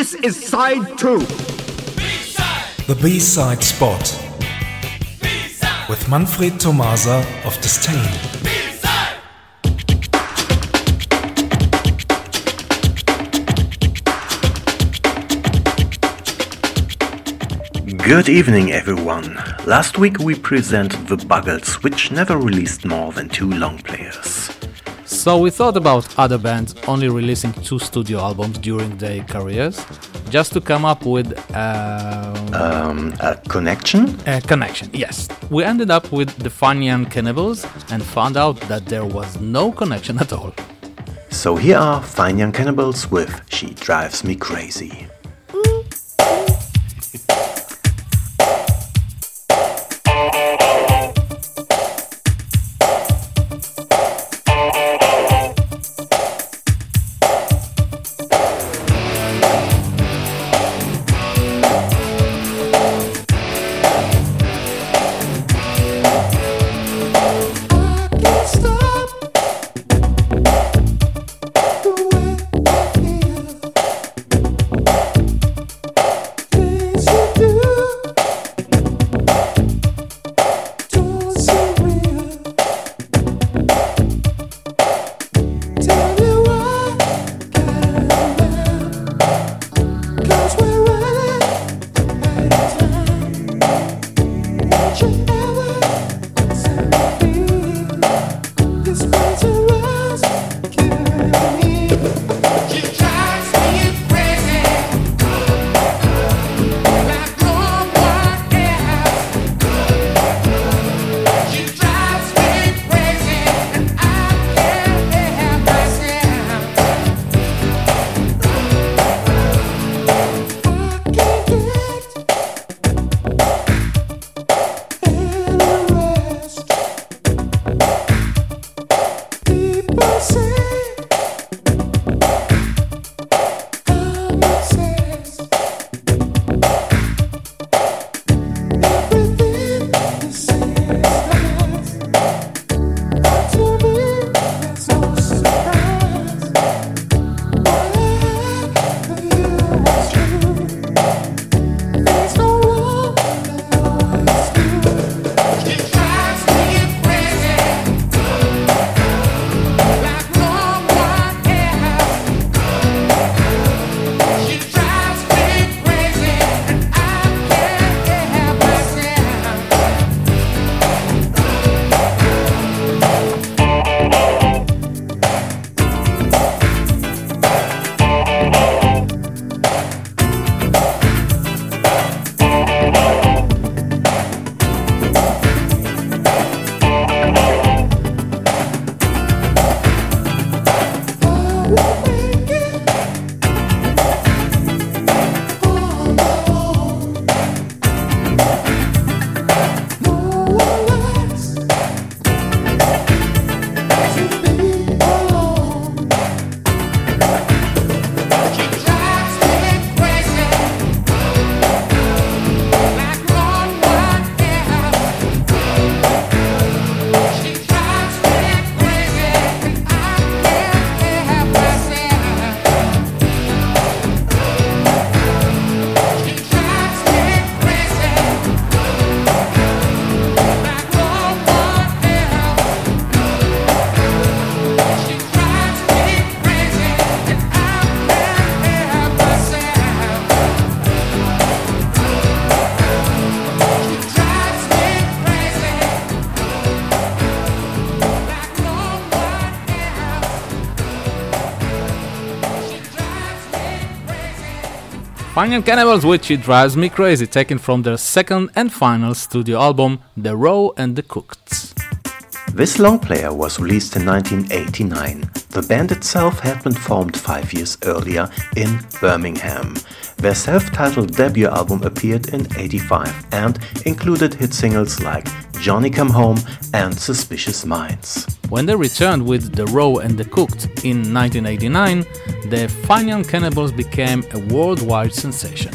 This is side two. The B-side spot with Manfred Tomasa of Disdain. Good evening, everyone. Last week we presented the Buggles, which never released more than two long players. So we thought about other bands only releasing two studio albums during their careers, just to come up with um, Um, a connection? a connection. Yes, we ended up with the Fine Young Cannibals and found out that there was no connection at all. So here are Fine Young Cannibals with She Drives Me Crazy. Fine Young Cannibals, which it drives me crazy, taken from their second and final studio album, The Raw and the Cooked. This long player was released in 1989. The band itself had been formed five years earlier in Birmingham. Their self-titled debut album appeared in 85 and included hit singles like Johnny Come Home and Suspicious Minds. When they returned with The Raw and the Cooked in 1989, the Fine Young Cannibals became a worldwide sensation.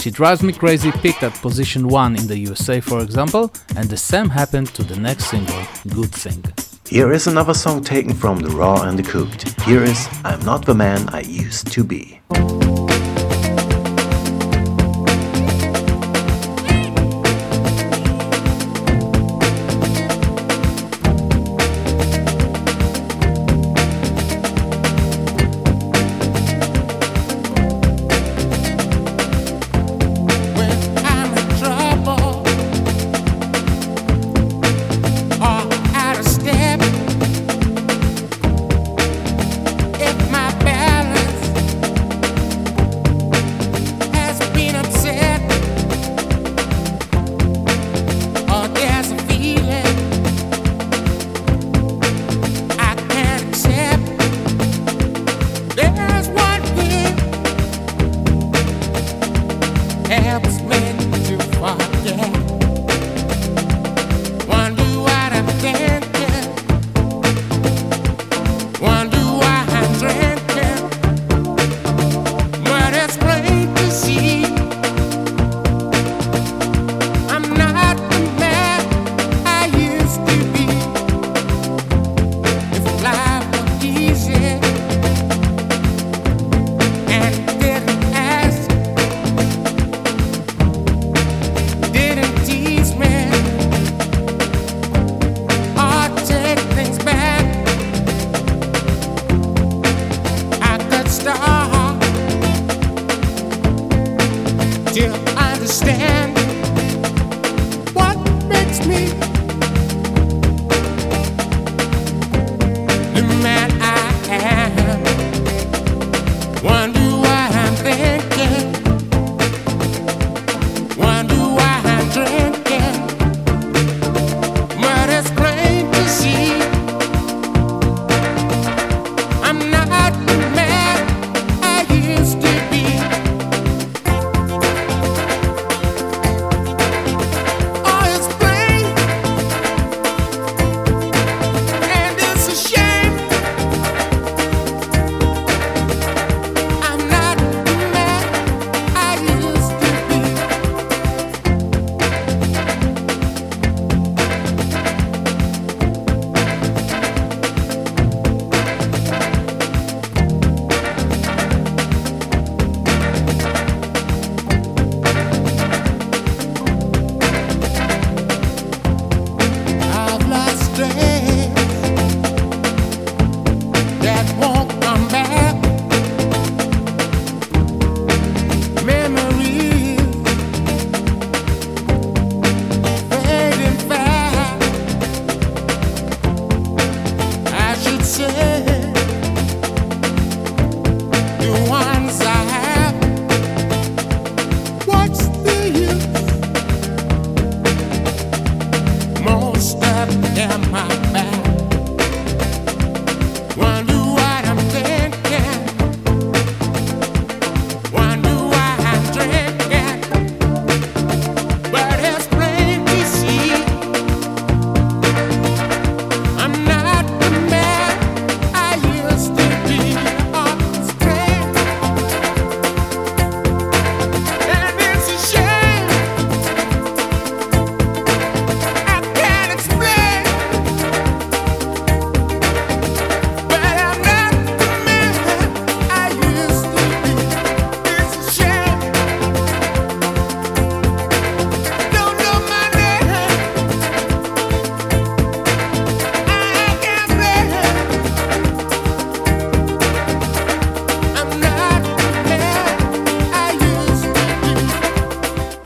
She Drives Me Crazy peaked at position 1 in the USA, for example, and the same happened to the next single, Good Thing. Here is another song taken from The Raw and the Cooked. Here is I'm Not the Man I Used to Be. am I?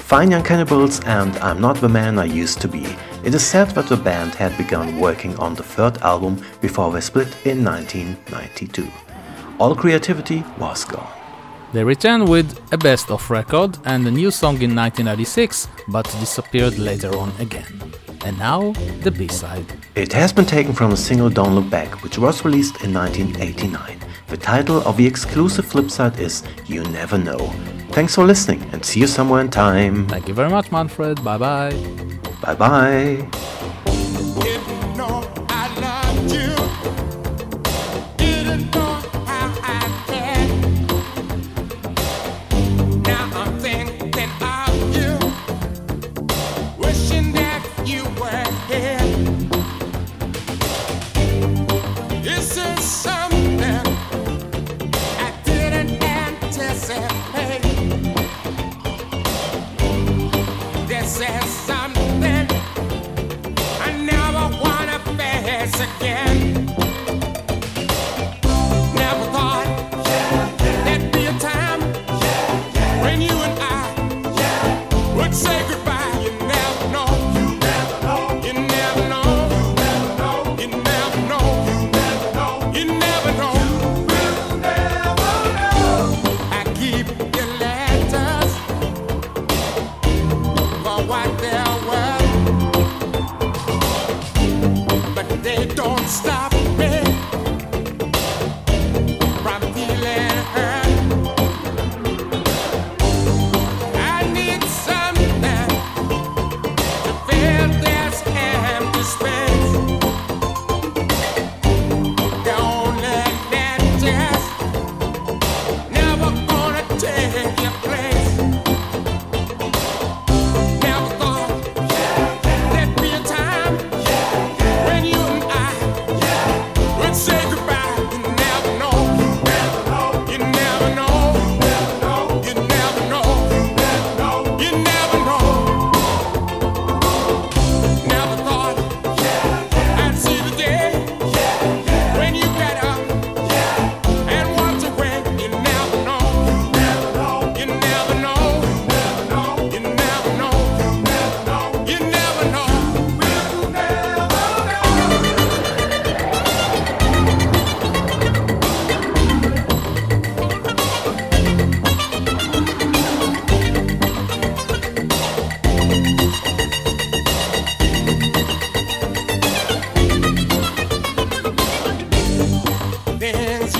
Fine Young Cannibals and I'm Not the Man I Used to Be. It is said that the band had begun working on the third album before they split in 1992. All creativity was gone. They returned with a best of record and a new song in 1996, but disappeared later on again. And now, the B side. It has been taken from the single Don't Look Back, which was released in 1989. The title of the exclusive flip side is You Never Know. Thanks for listening and see you somewhere in time. Thank you very much, Manfred. Bye bye. Bye bye.